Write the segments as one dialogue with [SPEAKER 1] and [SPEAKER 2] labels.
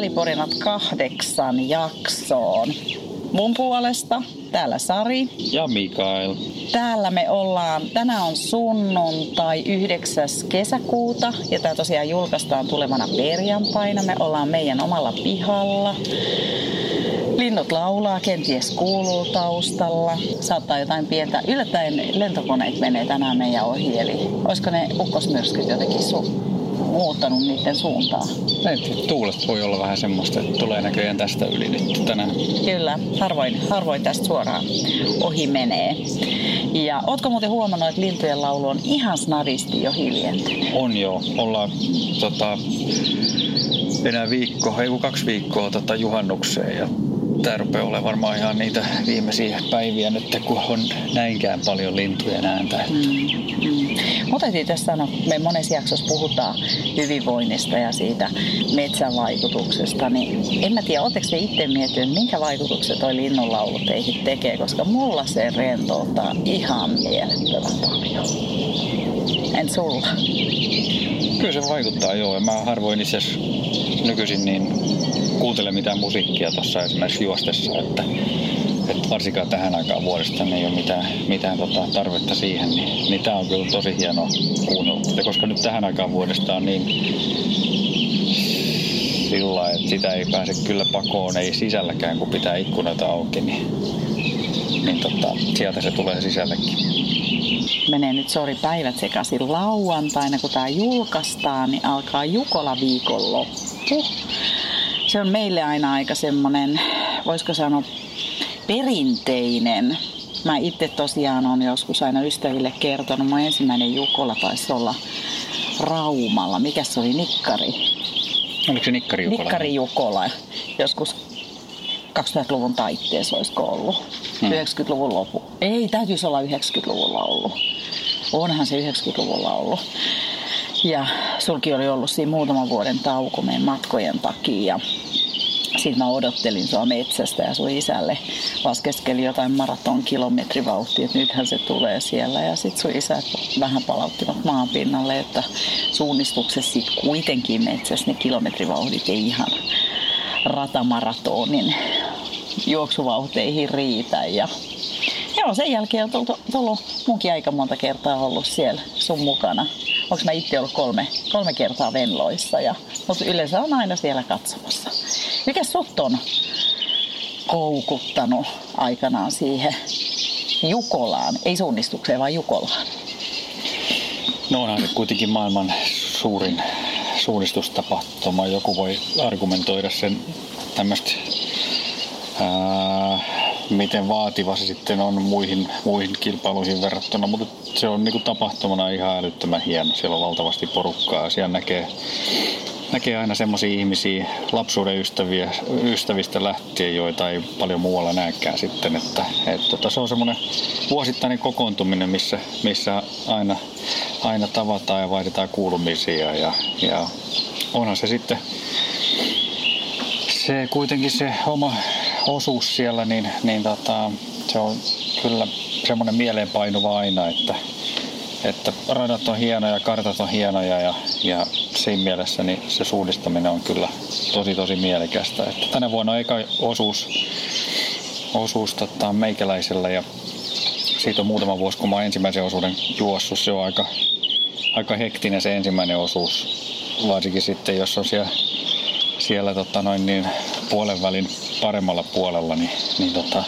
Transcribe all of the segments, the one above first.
[SPEAKER 1] Väliporinat kahdeksan jaksoon. Mun puolesta täällä Sari.
[SPEAKER 2] Ja Mikael.
[SPEAKER 1] Täällä me ollaan, tänään on sunnuntai 9. kesäkuuta ja tämä tosiaan julkaistaan tulevana perjantaina. Me ollaan meidän omalla pihalla. Linnut laulaa, kenties kuuluu taustalla. Saattaa jotain pientä. Yllättäen lentokoneet menee tänään meidän ohi, eli olisiko ne ukkosmyrskyt jotenkin su- muuttanut niiden suuntaa?
[SPEAKER 2] Et, tuulet voi olla vähän semmoista, että tulee näköjään tästä yli nyt tänään.
[SPEAKER 1] Kyllä, harvoin, harvoin tästä suoraan ohi menee. Ja ootko muuten huomannut, että lintujen laulu on ihan snadisti jo hiljentynyt?
[SPEAKER 2] On jo. Ollaan tota, enää viikko, ei kaksi viikkoa tota, juhannukseen ja tämä rupeaa olemaan varmaan ihan niitä viimeisiä päiviä nyt, kun on näinkään paljon lintujen ääntä. Mm,
[SPEAKER 1] mm. Täytyy tässä sanoa, me monessa jaksossa puhutaan hyvinvoinnista ja siitä metsän vaikutuksesta, niin en mä tiedä, oletteko te itse miettinyt, minkä vaikutukset toi linnunlaulu teihin tekee, koska mulla se rentouttaa ihan mielettömän paljon. En sulla?
[SPEAKER 2] Kyllä se vaikuttaa joo. Ja mä harvoin itse nykyisin niin kuuntele mitään musiikkia tuossa esimerkiksi juostessa, että, että varsinkaan tähän aikaan vuodesta niin ei ole mitään, mitään tota tarvetta siihen, niin, niin tämä on kyllä tosi hieno kuunnella. Ja koska nyt tähän aikaan vuodesta on niin sillä että sitä ei pääse kyllä pakoon, ei sisälläkään, kun pitää ikkunoita auki, niin, niin tota, sieltä se tulee sisällekin
[SPEAKER 1] menee nyt sori päivät sekaisin lauantaina, kun tämä julkaistaan, niin alkaa Jukola viikonloppu. Se on meille aina aika semmoinen, voisiko sanoa, perinteinen. Mä itse tosiaan on joskus aina ystäville kertonut, mun ensimmäinen Jukola taisi olla Raumalla. Mikä se oli? Nikkari.
[SPEAKER 2] Oliko se Nikkari Jukola?
[SPEAKER 1] Nikkari Jukola. Joskus 2000-luvun taitteessa olisiko ollut. Hmm. 90-luvun lopu. Ei, täytyisi olla 90-luvulla ollut. Onhan se 90-luvulla ollut. Ja sulki oli ollut siinä muutaman vuoden tauko meidän matkojen takia. Sitten mä odottelin sua metsästä ja sun isälle laskeskeli jotain maraton kilometrivauhtia, että nythän se tulee siellä. Ja sitten sun isä vähän palauttivat maan pinnalle, että suunnistuksessa sit kuitenkin metsässä ne kilometrivauhdit ei ihan ratamaratonin juoksuvauhteihin riitä. Ja joo, sen jälkeen on tullut, tullut munkin aika monta kertaa ollut siellä sun mukana. Onko mä itse ollut kolme, kolme kertaa Venloissa, ja, mutta yleensä on aina siellä katsomassa. Mikä sut on koukuttanut aikanaan siihen Jukolaan, ei suunnistukseen, vaan Jukolaan?
[SPEAKER 2] No onhan se kuitenkin maailman suurin suunnistustapahtuma. Joku voi argumentoida sen tämmöistä miten vaativa se sitten on muihin, muihin kilpailuihin verrattuna, mutta se on niin tapahtumana ihan älyttömän hieno. Siellä on valtavasti porukkaa ja siellä näkee, näkee aina semmoisia ihmisiä lapsuuden ystäviä, ystävistä lähtien, joita ei paljon muualla näekään sitten. Että, et, tota, se on semmoinen vuosittainen kokoontuminen, missä, missä aina, aina tavataan ja vaihdetaan kuulumisia ja, ja onhan se sitten se kuitenkin se oma osuus siellä, niin, niin tota, se on kyllä semmoinen mieleenpainuva aina, että, että radat on hienoja, kartat on hienoja ja, ja siinä mielessä niin se suunnistaminen on kyllä tosi tosi mielekästä. Että tänä vuonna on eka osuus, osuus tota, meikäläisellä ja siitä on muutama vuosi, kun mä oon ensimmäisen osuuden juossut. Se on aika, aika hektinen se ensimmäinen osuus, varsinkin sitten jos on siellä, siellä tota, noin niin puolen välin paremmalla puolella, niin, niin tota,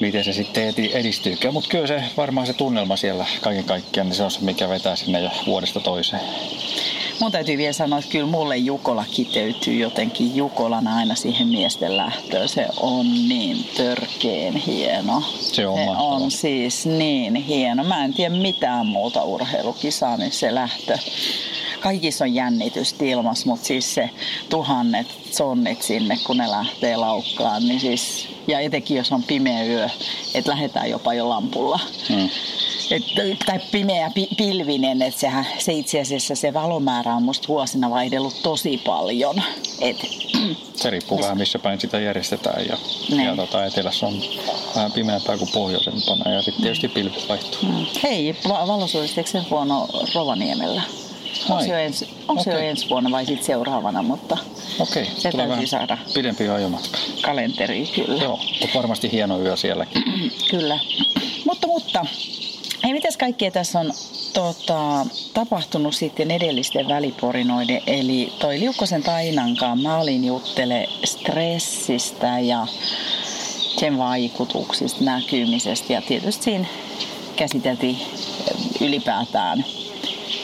[SPEAKER 2] miten se sitten edistyykään. Mutta kyllä se varmaan se tunnelma siellä kaiken kaikkiaan, niin se on se, mikä vetää sinne jo vuodesta toiseen.
[SPEAKER 1] Mun täytyy vielä sanoa, että kyllä mulle Jukola kiteytyy jotenkin Jukolana aina siihen miesten lähtöön. Se on niin törkeen hieno.
[SPEAKER 2] Se on,
[SPEAKER 1] se on siis niin hieno. Mä en tiedä mitään muuta urheilukisaa, niin se lähtö kaikissa on jännitystä ilmassa, mutta siis se tuhannet sonnit sinne, kun ne lähtee laukkaan, niin siis, ja etenkin jos on pimeä yö, että lähdetään jopa jo lampulla. Hmm. Et, tai pimeä pi, pilvinen, että sehän, se itse asiassa se valomäärä on musta vuosina vaihdellut tosi paljon. Et,
[SPEAKER 2] se riippuu vähän missä päin sitä järjestetään ja, niin. ja tota, etelässä on vähän pimeämpää kuin pohjoisempana ja sitten tietysti pilvi vaihtuu.
[SPEAKER 1] Hmm. Hei, valosuunnisteeksi se huono Rovaniemellä? Onko se jo ensi, onko se jo ensi vuonna vai sitten seuraavana, mutta
[SPEAKER 2] Okei,
[SPEAKER 1] Se
[SPEAKER 2] tulee
[SPEAKER 1] täytyy saada.
[SPEAKER 2] pidempi ajomatka.
[SPEAKER 1] kalenteri kyllä.
[SPEAKER 2] Joo, mutta varmasti hieno yö sielläkin.
[SPEAKER 1] Kyllä. Mutta, mutta, hei, mitäs kaikkea tässä on tota, tapahtunut sitten edellisten väliporinoiden, eli toi Liukkosen Tainankaan, mä olin juttele stressistä ja sen vaikutuksista, näkymisestä ja tietysti siinä käsiteltiin ylipäätään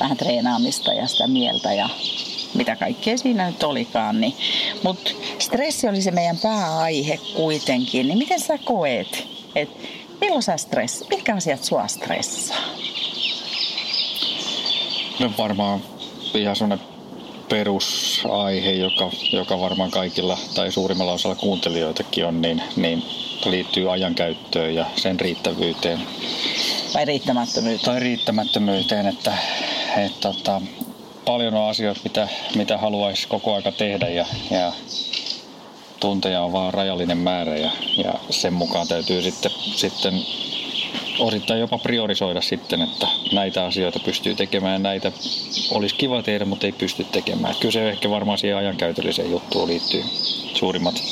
[SPEAKER 1] vähän treenaamista ja sitä mieltä ja mitä kaikkea siinä nyt olikaan. Niin. Mutta stressi oli se meidän pääaihe kuitenkin. Niin miten sä koet, että milloin sä stressi, mitkä asiat sua stressaa?
[SPEAKER 2] No varmaan ihan sellainen perusaihe, joka, joka varmaan kaikilla tai suurimmalla osalla kuuntelijoitakin on, niin, niin liittyy ajankäyttöön ja sen riittävyyteen
[SPEAKER 1] Vai riittämättömyyttä?
[SPEAKER 2] tai riittämättömyyteen, että, että tota, paljon on asioita, mitä, mitä haluaisi koko aika tehdä ja, ja tunteja on vaan rajallinen määrä ja, ja sen mukaan täytyy sitten, sitten osittain jopa priorisoida sitten, että näitä asioita pystyy tekemään ja näitä olisi kiva tehdä, mutta ei pysty tekemään. Kyllä se ehkä varmaan siihen ajankäytölliseen juttuun liittyy suurimmat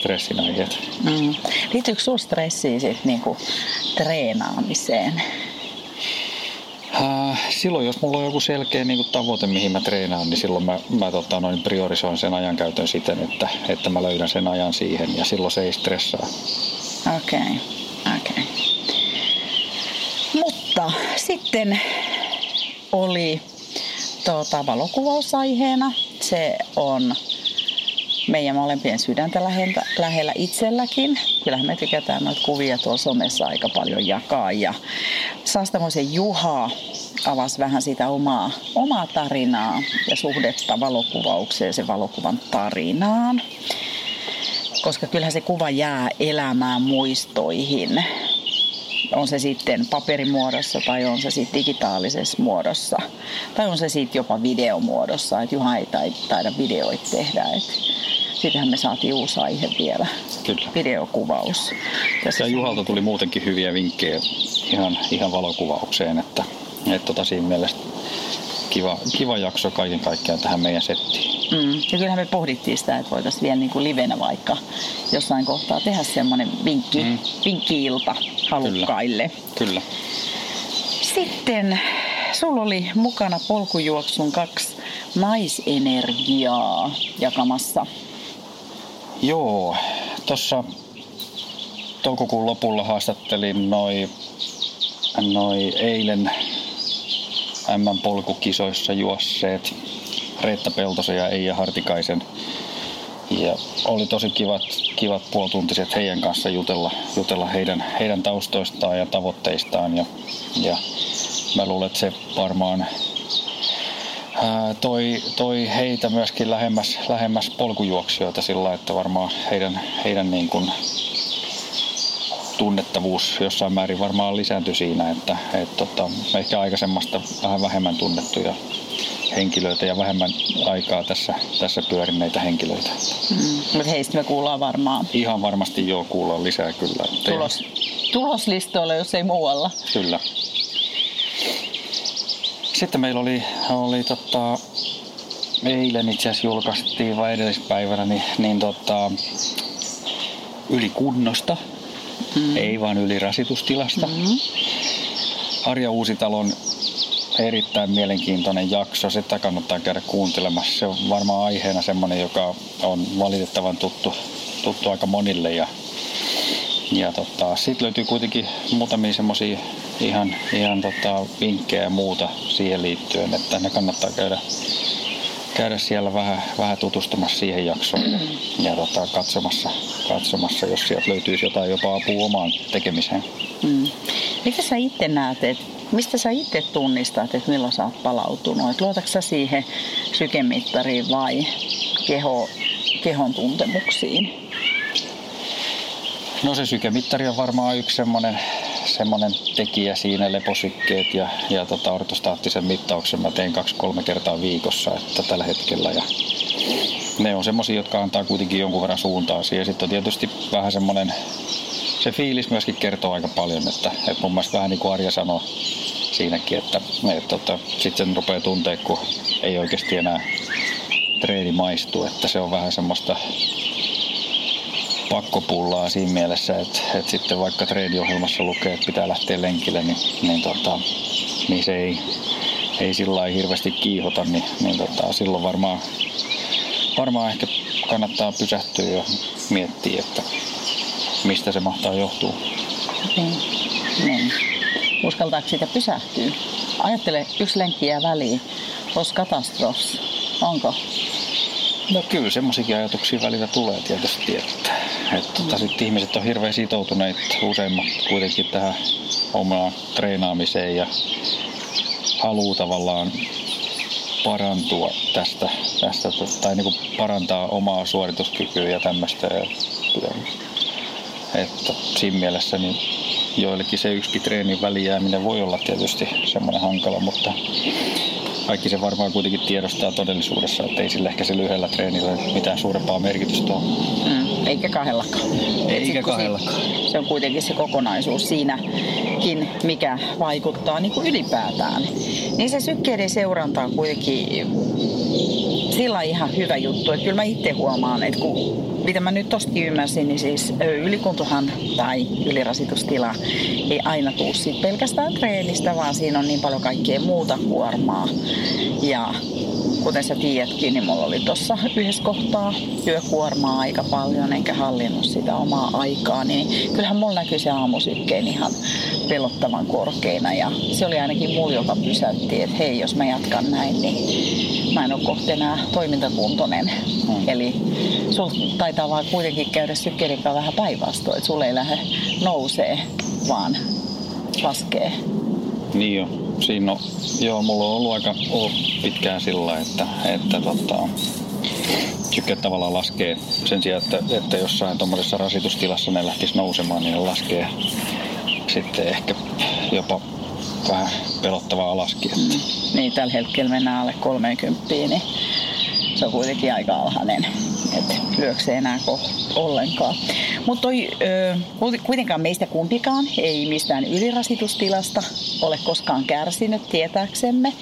[SPEAKER 2] stressin aiheet.
[SPEAKER 1] Mm. Liittyykö sulla stressiä sit niinku treenaamiseen?
[SPEAKER 2] Silloin jos mulla on joku selkeä niin kuin tavoite, mihin mä treenaan, niin silloin mä, mä tota, noin priorisoin sen ajankäytön siten, että, että mä löydän sen ajan siihen ja silloin se ei stressaa.
[SPEAKER 1] Okei, okay. okei. Okay. Mutta sitten oli tuota, valokuvausaiheena. Se on meidän molempien sydäntä lähellä, lähellä itselläkin. Kyllähän me tykätään noita kuvia tuolla somessa aika paljon jakaa. Ja Saastamoisen Juha avasi vähän sitä omaa, omaa tarinaa ja suhdetta valokuvaukseen sen valokuvan tarinaan. Koska kyllähän se kuva jää elämään muistoihin. On se sitten paperimuodossa tai on se sitten digitaalisessa muodossa. Tai on se sitten jopa videomuodossa. Että Juha ei tai- taida videoita tehdä. Et Sitähän me saatiin uusi aihe vielä.
[SPEAKER 2] Kyllä.
[SPEAKER 1] Videokuvaus. Tässä
[SPEAKER 2] Ja Juhalta tuli muutenkin hyviä vinkkejä ihan, ihan valokuvaukseen, että, että tota siinä mielessä kiva, kiva jakso kaiken kaikkiaan tähän meidän settiin.
[SPEAKER 1] Mm. Ja kyllähän me pohdittiin sitä, että voitaisiin vielä niin kuin livenä vaikka jossain kohtaa tehdä semmoinen vinkki, mm. vinkki-ilta halukkaille.
[SPEAKER 2] Kyllä.
[SPEAKER 1] Sitten sulla oli mukana polkujuoksun kaksi naisenergiaa jakamassa.
[SPEAKER 2] Joo, tuossa toukokuun lopulla haastattelin noi, noi eilen M-polkukisoissa juosseet Reetta Peltosen ja Eija Hartikaisen. Ja oli tosi kivat, kivat puolituntiset heidän kanssa jutella, jutella heidän, heidän taustoistaan ja tavoitteistaan. Ja, ja mä luulen, että se varmaan toi, toi heitä myöskin lähemmäs, lähemmäs polkujuoksijoita sillä lailla, että varmaan heidän, heidän niin kuin tunnettavuus jossain määrin varmaan lisääntyi siinä, että et tota, ehkä aikaisemmasta vähän vähemmän tunnettuja henkilöitä ja vähemmän aikaa tässä, tässä pyörineitä henkilöitä.
[SPEAKER 1] Mm. Mutta heistä me kuullaan varmaan
[SPEAKER 2] Ihan varmasti joo kuullaan lisää kyllä.
[SPEAKER 1] tulos, tuloslistoilla, jos ei muualla.
[SPEAKER 2] Kyllä. Sitten meillä oli, oli tota, eilen itse asiassa julkaistiin vai edellispäivänä, niin, niin tota, ylikunnosta, mm. ei vaan ylirasitustilasta. Mm. Arja Uusitalon erittäin mielenkiintoinen jakso, sitä kannattaa käydä kuuntelemassa. Se on varmaan aiheena semmoinen, joka on valitettavan tuttu, tuttu aika monille ja ja tota, siitä löytyy kuitenkin muutamia semmoisia ihan, ihan tota, vinkkejä ja muuta siihen liittyen, että ne kannattaa käydä, käydä siellä vähän, vähän tutustumassa siihen jaksoon ja, ja tota, katsomassa, katsomassa, jos sieltä löytyisi jotain jopa apua omaan tekemiseen.
[SPEAKER 1] Mm. Mitä sä itse näet, että mistä sä itse tunnistat, että milloin sä oot palautunut? Et luotatko sä siihen sykemittariin vai keho, kehon tuntemuksiin?
[SPEAKER 2] No se sykemittari on varmaan yksi semmoinen, semmoinen tekijä siinä, leposykkeet ja, ja tota, ortostaattisen mittauksen mä teen kaksi-kolme kertaa viikossa että tällä hetkellä. Ja ne on semmoisia, jotka antaa kuitenkin jonkun verran suuntaa siihen. Sitten on tietysti vähän semmoinen, se fiilis myöskin kertoo aika paljon, että, että mun mielestä vähän niin kuin Arja sanoi siinäkin, että, että tota, sitten sen rupeaa tuntea, kun ei oikeasti enää treeni maistu, että se on vähän semmoista pakkopullaa siinä mielessä, että, että sitten vaikka treeniohjelmassa lukee, että pitää lähteä lenkille, niin, niin, tota, niin se ei, ei sillä hirveästi kiihota, niin, niin tota, silloin varmaan, varmaan ehkä kannattaa pysähtyä ja miettiä, että mistä se mahtaa johtua.
[SPEAKER 1] Niin. niin. Uskaltaako siitä pysähtyä? Ajattele, yksi lenkki jää väliin. Olisi katastrofs. Onko?
[SPEAKER 2] No kyllä semmoisiakin ajatuksia välillä tulee tietysti, että, että tota, sit ihmiset on hirveän sitoutuneet useimmat kuitenkin tähän omaan treenaamiseen ja haluaa tavallaan parantua tästä, tästä tai niin kuin parantaa omaa suorituskykyä ja tämmöistä. Että siinä mielessä niin joillekin se yksi treenin välijääminen voi olla tietysti semmoinen hankala, mutta kaikki se varmaan kuitenkin tiedostaa todellisuudessa, että ei sillä ehkä se lyhyellä treenillä mitään suurempaa merkitystä ole.
[SPEAKER 1] Mm, eikä kahdellakaan.
[SPEAKER 2] Eikä kahdellakaan.
[SPEAKER 1] Se on kuitenkin se kokonaisuus siinäkin, mikä vaikuttaa niin kuin ylipäätään. Niin se sykkeiden seuranta on kuitenkin sillä ihan hyvä juttu. Että kyllä mä itse huomaan, että kun, mitä mä nyt tosta ymmärsin, niin siis ylikuntohan tai ylirasitustila ei aina tuu siitä pelkästään treenistä, vaan siinä on niin paljon kaikkea muuta kuormaa. Ja kuten sä tiedätkin, niin mulla oli tuossa yhdessä kohtaa työkuormaa aika paljon, enkä hallinnut sitä omaa aikaa, niin kyllähän mulla näkyy se aamusykkeen ihan pelottavan korkeina. Ja se oli ainakin mulla, joka pysäytti, että hei, jos mä jatkan näin, niin mä en ole kohta enää toimintakuntoinen. Hmm. Eli sul taitaa vaan kuitenkin käydä sykkeiden vähän päinvastoin, että sulle ei lähde nousee, vaan laskee.
[SPEAKER 2] Niin jo. Siinä on, joo, mulla on ollut aika ollut pitkään sillä, että, että tota, syke tavallaan laskee sen sijaan, että, että jossain tuommoisessa rasitustilassa ne lähtisi nousemaan, niin ne laskee sitten ehkä jopa vähän pelottavaa alaskin. Että. Mm.
[SPEAKER 1] Niin, tällä hetkellä mennään alle 30, niin se on kuitenkin aika alhainen, että lyöksee enää ollenkaan. Mutta kuitenkaan meistä kumpikaan ei mistään ylirasitustilasta ole koskaan kärsinyt tietääksemme.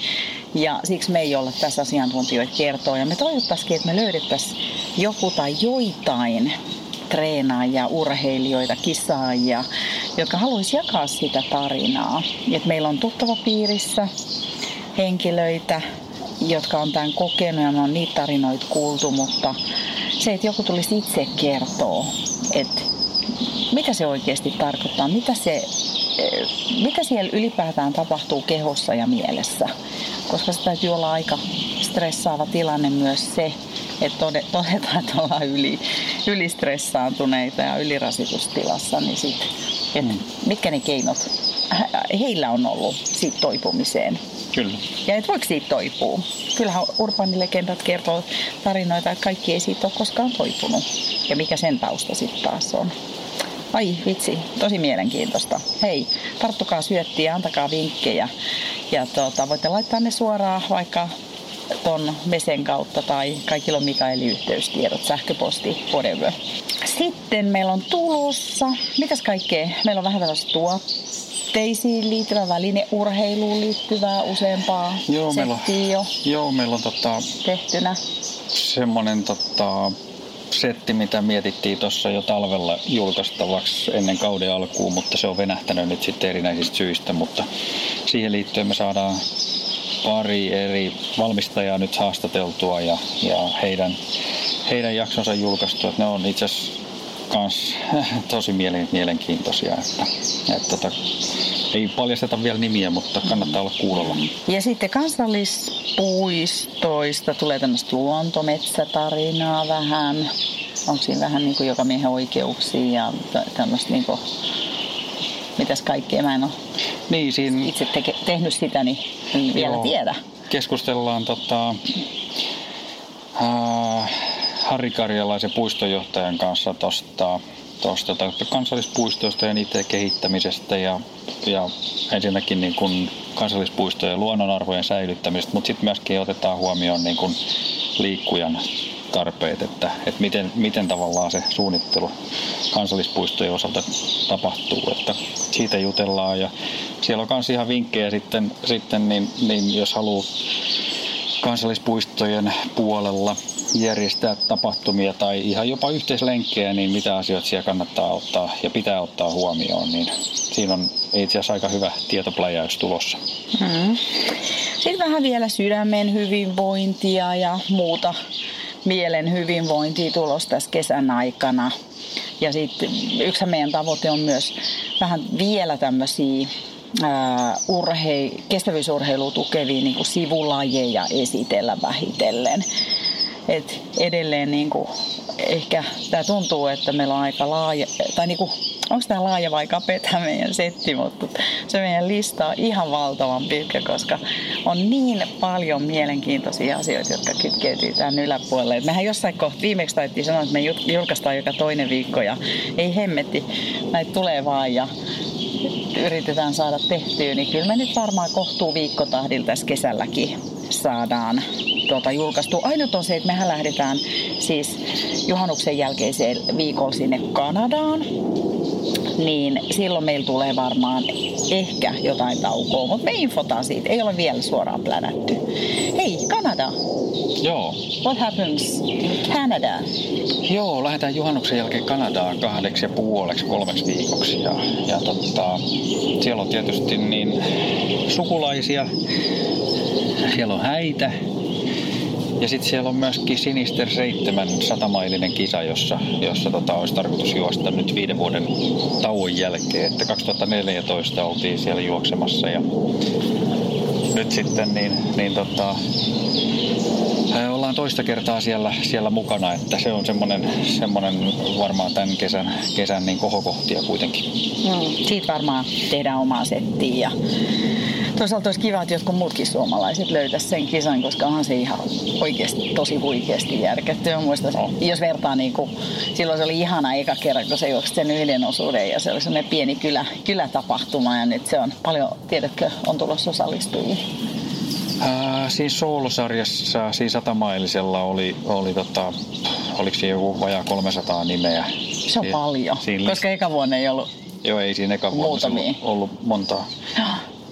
[SPEAKER 1] Ja siksi me ei olla tässä asiantuntijoita kertoa. Ja me toivottaisiin, että me löydettäisiin joku tai joitain treenaajia, urheilijoita, kisaajia, jotka haluaisi jakaa sitä tarinaa. Et meillä on tuttava piirissä henkilöitä, jotka on tämän kokenut ja me on niitä tarinoita kuultu, mutta se, että joku tulisi itse kertoa, että mitä se oikeasti tarkoittaa, mitä, se, eh, mitä siellä ylipäätään tapahtuu kehossa ja mielessä. Koska se täytyy olla aika stressaava tilanne myös se, että todetaan, että ollaan yli, ylistressaantuneita ja ylirasitustilassa, niin sit, että mitkä ne keinot heillä on ollut siitä toipumiseen.
[SPEAKER 2] Kyllä.
[SPEAKER 1] Ja et voiko siitä toipua? Kyllähän urbaanilegendat kertoo tarinoita, että kaikki ei siitä ole koskaan toipunut. Ja mikä sen tausta sitten taas on. Ai vitsi, tosi mielenkiintoista. Hei, tarttukaa syöttiä ja antakaa vinkkejä. Ja tuota, voitte laittaa ne suoraan vaikka ton Mesen kautta tai kaikilla on Mikaelin yhteystiedot, sähköposti, whatever. Sitten meillä on tulossa, mitäs kaikkea? Meillä on vähän tällaista tuotteisiin liittyvää, välineurheiluun liittyvää useampaa joo, meillä on, jo
[SPEAKER 2] joo, meillä on tota,
[SPEAKER 1] tehtynä.
[SPEAKER 2] Semmoinen tota, setti, mitä mietittiin tuossa jo talvella julkaistavaksi ennen kauden alkuun, mutta se on venähtänyt nyt sitten erinäisistä syistä, mutta siihen liittyen me saadaan pari eri valmistajaa nyt haastateltua ja, ja heidän, heidän jaksonsa julkaistua. Ne on itse asiassa kans tosi mielenkiintoisia. Että, että, tota, ei paljasteta vielä nimiä, mutta kannattaa olla kuulolla.
[SPEAKER 1] Ja sitten kansallispuistoista tulee tämmöistä luontometsätarinaa vähän. Onko siinä vähän niin kuin joka miehen oikeuksia ja tämmöistä niin kuin, mitäs kaikkea mä en ole niin, siinä... itse teke, tehnyt sitä, niin en vielä Joo. tiedä.
[SPEAKER 2] Keskustellaan tota, Harri Karjalaisen puistonjohtajan kanssa tuosta tuosta kansallispuistoista ja niiden kehittämisestä ja, ja ensinnäkin niin kuin kansallispuistojen luonnonarvojen säilyttämisestä, mutta sitten myöskin otetaan huomioon niin kuin liikkujan tarpeet, että, että miten, miten tavallaan se suunnittelu kansallispuistojen osalta tapahtuu. Että siitä jutellaan ja siellä on myös ihan vinkkejä sitten, sitten niin, niin jos haluaa kansallispuistojen puolella järjestää tapahtumia tai ihan jopa yhteislenkkejä, niin mitä asioita siellä kannattaa ottaa ja pitää ottaa huomioon, niin siinä on itse asiassa aika hyvä tietopläjäys tulossa. Mm.
[SPEAKER 1] Sitten vähän vielä sydämen hyvinvointia ja muuta mielen hyvinvointia tulos tässä kesän aikana. Ja sitten yksi meidän tavoite on myös vähän vielä tämmöisiä urhei, kestävyysurheilua tukevia niin sivulajeja esitellä vähitellen. Et edelleen niin kuin, ehkä tämä tuntuu, että meillä on aika laaja, tai niin kuin, onko tämä laaja vai kapea tämä meidän setti, mutta se meidän lista on ihan valtavan pitkä, koska on niin paljon mielenkiintoisia asioita, jotka kytkeytyy tämän yläpuolelle. Et mehän jossain kohtaa viimeksi taittiin sanoa, että me julkaistaan joka toinen viikko ja ei hemmetti, näitä tulee vaan ja yritetään saada tehtyä, niin kyllä me nyt varmaan kohtuu viikkotahdilla tässä kesälläkin saadaan tuota, julkaistu. Ainut on se, että mehän lähdetään siis juhannuksen jälkeiseen viikolla sinne Kanadaan. Niin silloin meillä tulee varmaan ehkä jotain taukoa, mutta me infotaan siitä. Ei ole vielä suoraan plänätty. Hei, Kanada!
[SPEAKER 2] Joo.
[SPEAKER 1] What happens in Canada?
[SPEAKER 2] Joo, lähdetään juhannuksen jälkeen Kanadaan kahdeksi ja puoleksi, kolmeksi viikoksi. Ja, ja totta, siellä on tietysti niin sukulaisia, siellä on häitä, ja sitten siellä on myöskin Sinister 7 satamailinen kisa, jossa, jossa tota, olisi tarkoitus juosta nyt viiden vuoden tauon jälkeen. Että 2014 oltiin siellä juoksemassa ja nyt sitten niin, niin tota, ollaan toista kertaa siellä, siellä mukana, että se on semmoinen, semmoinen varmaan tämän kesän, kesän niin kohokohtia kuitenkin.
[SPEAKER 1] No, siitä varmaan tehdään omaa settiä ja toisaalta olisi kiva, että jotkut muutkin suomalaiset löytäisi sen kisan, koska onhan se ihan oikeasti tosi huikeasti järketty. Muista, no. Jos vertaa, niin kuin, silloin se oli ihana eka kerran, kun se juoksi sen yhden osuuden ja se oli sellainen pieni kylä, kylätapahtuma ja nyt se on paljon, tiedätkö, on tulossa osallistujia.
[SPEAKER 2] Ää, siinä soolosarjassa, siinä satamailisella oli, oli tota, oliko siinä joku vajaa 300 nimeä.
[SPEAKER 1] Se on si- paljon, siinä koska eka vuonna ei ollut
[SPEAKER 2] Joo, ei siinä eka vuonna ollut, ollut montaa.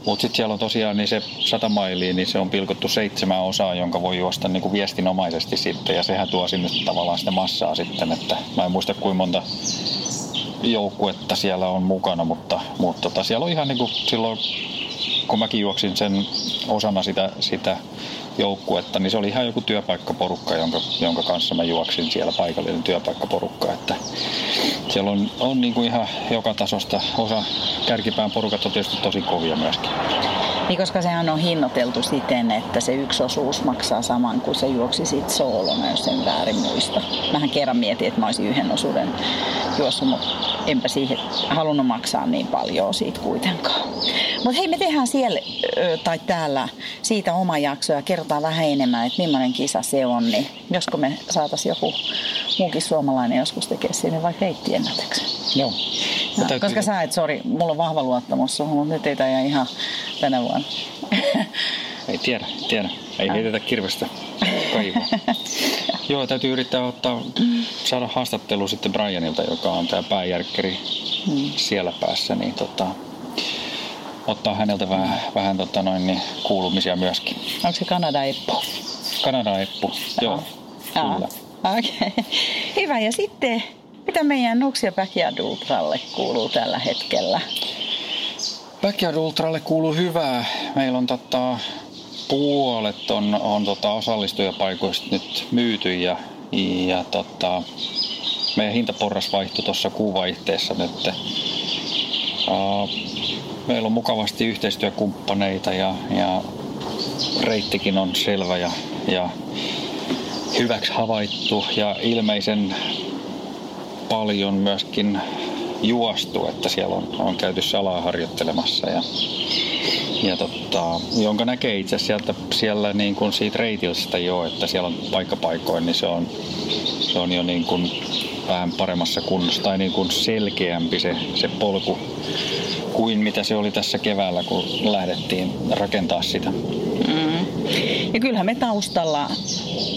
[SPEAKER 2] Mutta sitten siellä on tosiaan niin se 100 mailiin, niin se on pilkottu seitsemän osaa, jonka voi juosta niin kuin viestinomaisesti sitten. Ja sehän tuo sinne tavallaan sitä massaa sitten, että mä en muista kuinka monta joukkuetta siellä on mukana, mutta, mutta tota, siellä on ihan niin kuin silloin, kun mäkin juoksin sen osana sitä, sitä joukkuetta, niin se oli ihan joku työpaikkaporukka, jonka, jonka kanssa mä juoksin siellä paikallinen työpaikkaporukka. Että siellä on, on niin kuin ihan joka tasosta. Osa kärkipään porukat on tietysti tosi kovia myöskin.
[SPEAKER 1] Niin, koska sehän on hinnoiteltu siten, että se yksi osuus maksaa saman kuin se juoksi sit soolona, jos sen väärin muista. Mähän kerran mietin, että mä olisin yhden osuuden juossut, mutta enpä siihen halunnut maksaa niin paljon siitä kuitenkaan. Mutta hei, me tehdään siellä tai täällä siitä oma jakso ja kerrotaan vähän enemmän, että millainen kisa se on. Niin josko me saataisiin joku muukin suomalainen joskus tekee sinne vaikka reittiennätyksen.
[SPEAKER 2] Joo.
[SPEAKER 1] No, täytyy... Koska sä et, sori, mulla on vahva luottamus suhun, mutta nyt ei tämä ihan tänä vuonna.
[SPEAKER 2] ei tiedä, tiedä. Ei heitetä kirvestä kaivaa. Joo, täytyy yrittää ottaa, saada haastattelu sitten Brianilta, joka on tämä pääjärkkeri hmm. siellä päässä, niin tota, ottaa häneltä vähän, vähän tota noin, niin kuulumisia myöskin.
[SPEAKER 1] Onko se Kanada Eppu?
[SPEAKER 2] Kanada Eppu, joo, Aa. kyllä.
[SPEAKER 1] Okay. hyvä. Ja sitten, mitä meidän Nuxia Backyard Ultralle kuuluu tällä hetkellä?
[SPEAKER 2] Backyard Ultralle kuuluu hyvää. Meillä on tota, puolet on, on tota osallistujapaikoista nyt myyty ja, ja tota, meidän hintaporras vaihtui tuossa kuuvaihteessa nyt. Uh, meillä on mukavasti yhteistyökumppaneita ja, ja reittikin on selvä ja, ja hyväksi havaittu ja ilmeisen paljon myöskin juostu, että siellä on, on käyty salaa harjoittelemassa ja, ja totta, jonka näkee itse sieltä siellä niin kuin siitä reitilstä jo, että siellä on paikkapaikoin, niin se on, se on jo niin kuin vähän paremmassa kunnossa tai niin kuin selkeämpi se, se polku kuin mitä se oli tässä keväällä, kun lähdettiin rakentaa sitä. Mm.
[SPEAKER 1] Ja kyllähän me taustalla,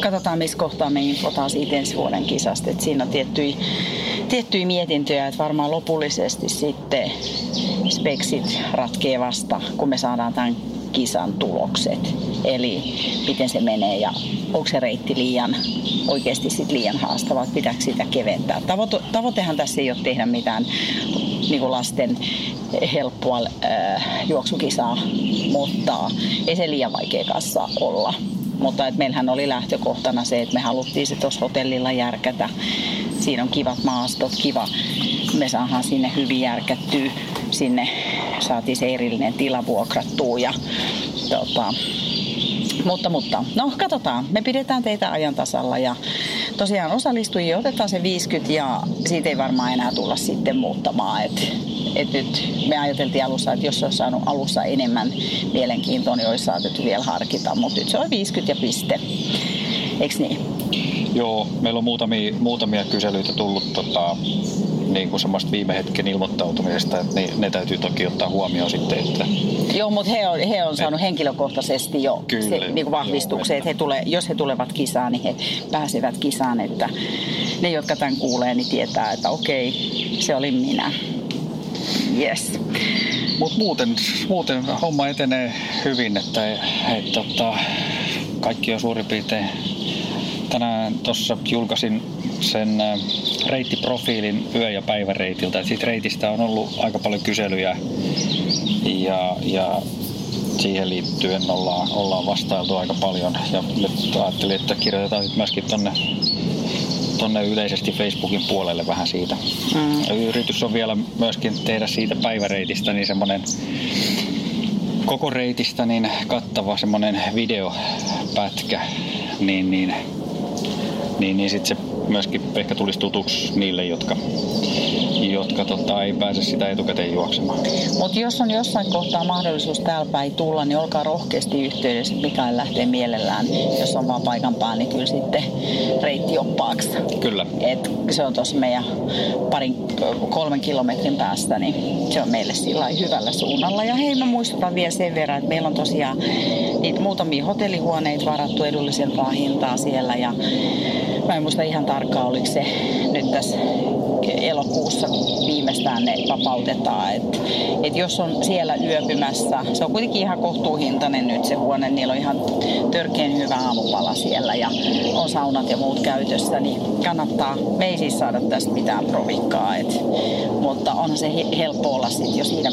[SPEAKER 1] katsotaan missä kohtaa me infotaan siitä ensi vuoden kisasta. Että siinä on tiettyjä, tiettyjä mietintöjä, että varmaan lopullisesti sitten speksit ratkee vasta, kun me saadaan tämän kisan tulokset. Eli miten se menee ja onko se reitti liian, oikeasti sit liian haastava, pitääkö sitä keventää. Tavoite, tavoitehan tässä ei ole tehdä mitään niin kuin lasten helppoa äh, juoksukisaa, mutta ei se liian vaikea kanssa olla. Mutta et meillähän oli lähtökohtana se, että me haluttiin se tuossa hotellilla järkätä. Siinä on kivat maastot, kiva. Me saadaan sinne hyvin järkättyä. Sinne saatiin se erillinen tila vuokrattua ja tota, mutta, mutta, no katsotaan. Me pidetään teitä ajan tasalla ja tosiaan osallistujia otetaan se 50 ja siitä ei varmaan enää tulla sitten muuttamaan. Et, et nyt me ajateltiin alussa, että jos olisi saanut alussa enemmän mielenkiintoa, niin olisi saatettu vielä harkita, mutta nyt se on 50 ja piste. Eikö niin?
[SPEAKER 2] Joo, meillä on muutamia, muutamia kyselyitä tullut tota, niin kuin semmoista viime hetken ilmoittautumisesta, että ne, ne täytyy toki ottaa huomioon sitten. Että
[SPEAKER 1] Joo, mutta he on, he on saanut henkilökohtaisesti jo
[SPEAKER 2] Kyllä,
[SPEAKER 1] se, niin kuin vahvistuksen,
[SPEAKER 2] joo,
[SPEAKER 1] että he tulee, jos he tulevat kisaan, niin he pääsevät kisaan. Että ne, jotka tämän kuulee, niin tietää, että okei, se oli minä. Yes.
[SPEAKER 2] Mutta muuten, muuten homma etenee hyvin, että et, tota, kaikki on suurin piirtein tänään tuossa julkaisin sen äh, reittiprofiilin yö- ja päiväreitiltä. Et siitä reitistä on ollut aika paljon kyselyjä ja, ja siihen liittyen ollaan, ollaan vastailtu aika paljon. Ja nyt ajattelin, että kirjoitetaan sitten myöskin tonne, tonne yleisesti Facebookin puolelle vähän siitä. Mm. Yritys on vielä myöskin tehdä siitä päiväreitistä niin semmoinen koko reitistä niin kattava semmoinen videopätkä, niin, niin, niin, niin sitten se myöskin ehkä tulisi tutuksi niille, jotka, jotka tota, ei pääse sitä etukäteen juoksemaan.
[SPEAKER 1] Mutta jos on jossain kohtaa mahdollisuus täällä päin tulla, niin olkaa rohkeasti yhteydessä. Mikael lähtee mielellään, jos on vaan paikan päällä, niin kyllä sitten reittioppaaksi.
[SPEAKER 2] Kyllä.
[SPEAKER 1] Et se on tuossa meidän parin, kolmen kilometrin päästä, niin se on meille sillä hyvällä suunnalla. Ja hei, mä muistutan vielä sen verran, että meillä on tosiaan niitä muutamia hotellihuoneita varattu edullisempaa hintaa siellä. Ja mä en muista ihan tarkkaan, oliko se nyt tässä elokuussa viimeistään ne vapautetaan. Et, et jos on siellä yöpymässä, se on kuitenkin ihan kohtuuhintainen nyt se huone, niillä on ihan törkeän hyvä aamupala siellä ja on saunat ja muut käytössä, niin kannattaa, me ei siis saada tästä mitään provikkaa, et, mutta onhan se helppo olla sitten jo siinä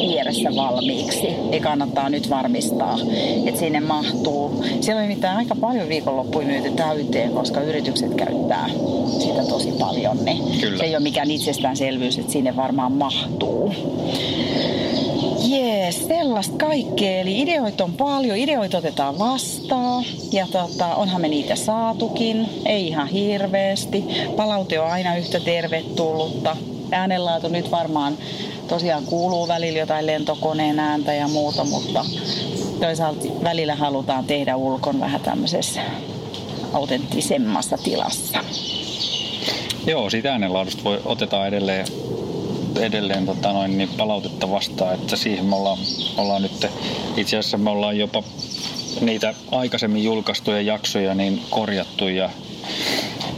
[SPEAKER 1] vieressä valmiiksi. Ei kannattaa nyt varmistaa, että sinne mahtuu. Siellä on nimittäin aika paljon viikonloppuja myyty täyteen, koska yritykset käyttää sitä tosi paljon, niin
[SPEAKER 2] Kyllä.
[SPEAKER 1] se ei ole mikään itsestäänselvyys, että sinne varmaan mahtuu. Jees, sellaista kaikkea. Eli ideoita on paljon, ideoita otetaan vastaan ja tota, onhan me niitä saatukin, ei ihan hirveästi. Palaute on aina yhtä tervetullutta. Äänenlaatu nyt varmaan tosiaan kuuluu välillä jotain lentokoneen ääntä ja muuta, mutta toisaalta välillä halutaan tehdä ulkon vähän tämmöisessä autenttisemmassa tilassa.
[SPEAKER 2] Joo, siitä äänenlaadusta voi, otetaan edelleen, edelleen tota noin, niin palautetta vastaan, että siihen me ollaan, ollaan nyt, itse asiassa me ollaan jopa niitä aikaisemmin julkaistuja jaksoja niin korjattu ja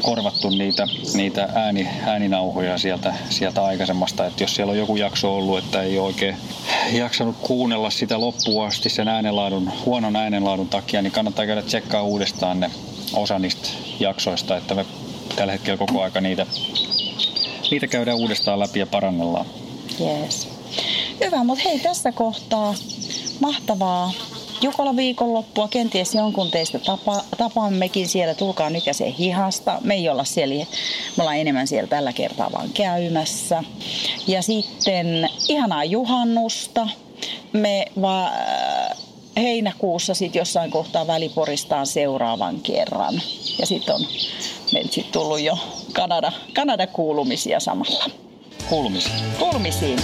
[SPEAKER 2] korvattu niitä, niitä ääni, ääninauhoja sieltä, sieltä aikaisemmasta. Että jos siellä on joku jakso ollut, että ei ole oikein jaksanut kuunnella sitä loppuun asti sen äänenlaadun, huonon äänenlaadun takia, niin kannattaa käydä tsekkaa uudestaan ne osa niistä jaksoista, että me tällä hetkellä koko aika niitä, niitä käydään uudestaan läpi ja parannellaan.
[SPEAKER 1] Yes. Hyvä, mutta hei tässä kohtaa mahtavaa Jukola viikonloppua. Kenties jonkun teistä tapa, tapaammekin siellä. Tulkaa nykäseen hihasta. Me ei olla siellä, me ollaan enemmän siellä tällä kertaa vaan käymässä. Ja sitten ihanaa juhannusta. Me va, heinäkuussa sitten jossain kohtaa väliporistaan seuraavan kerran. Ja sitten on meiltä sit tullut jo Kanada, Kanada kuulumisia samalla.
[SPEAKER 2] Kuulumisiin.
[SPEAKER 1] Kuulumisiin.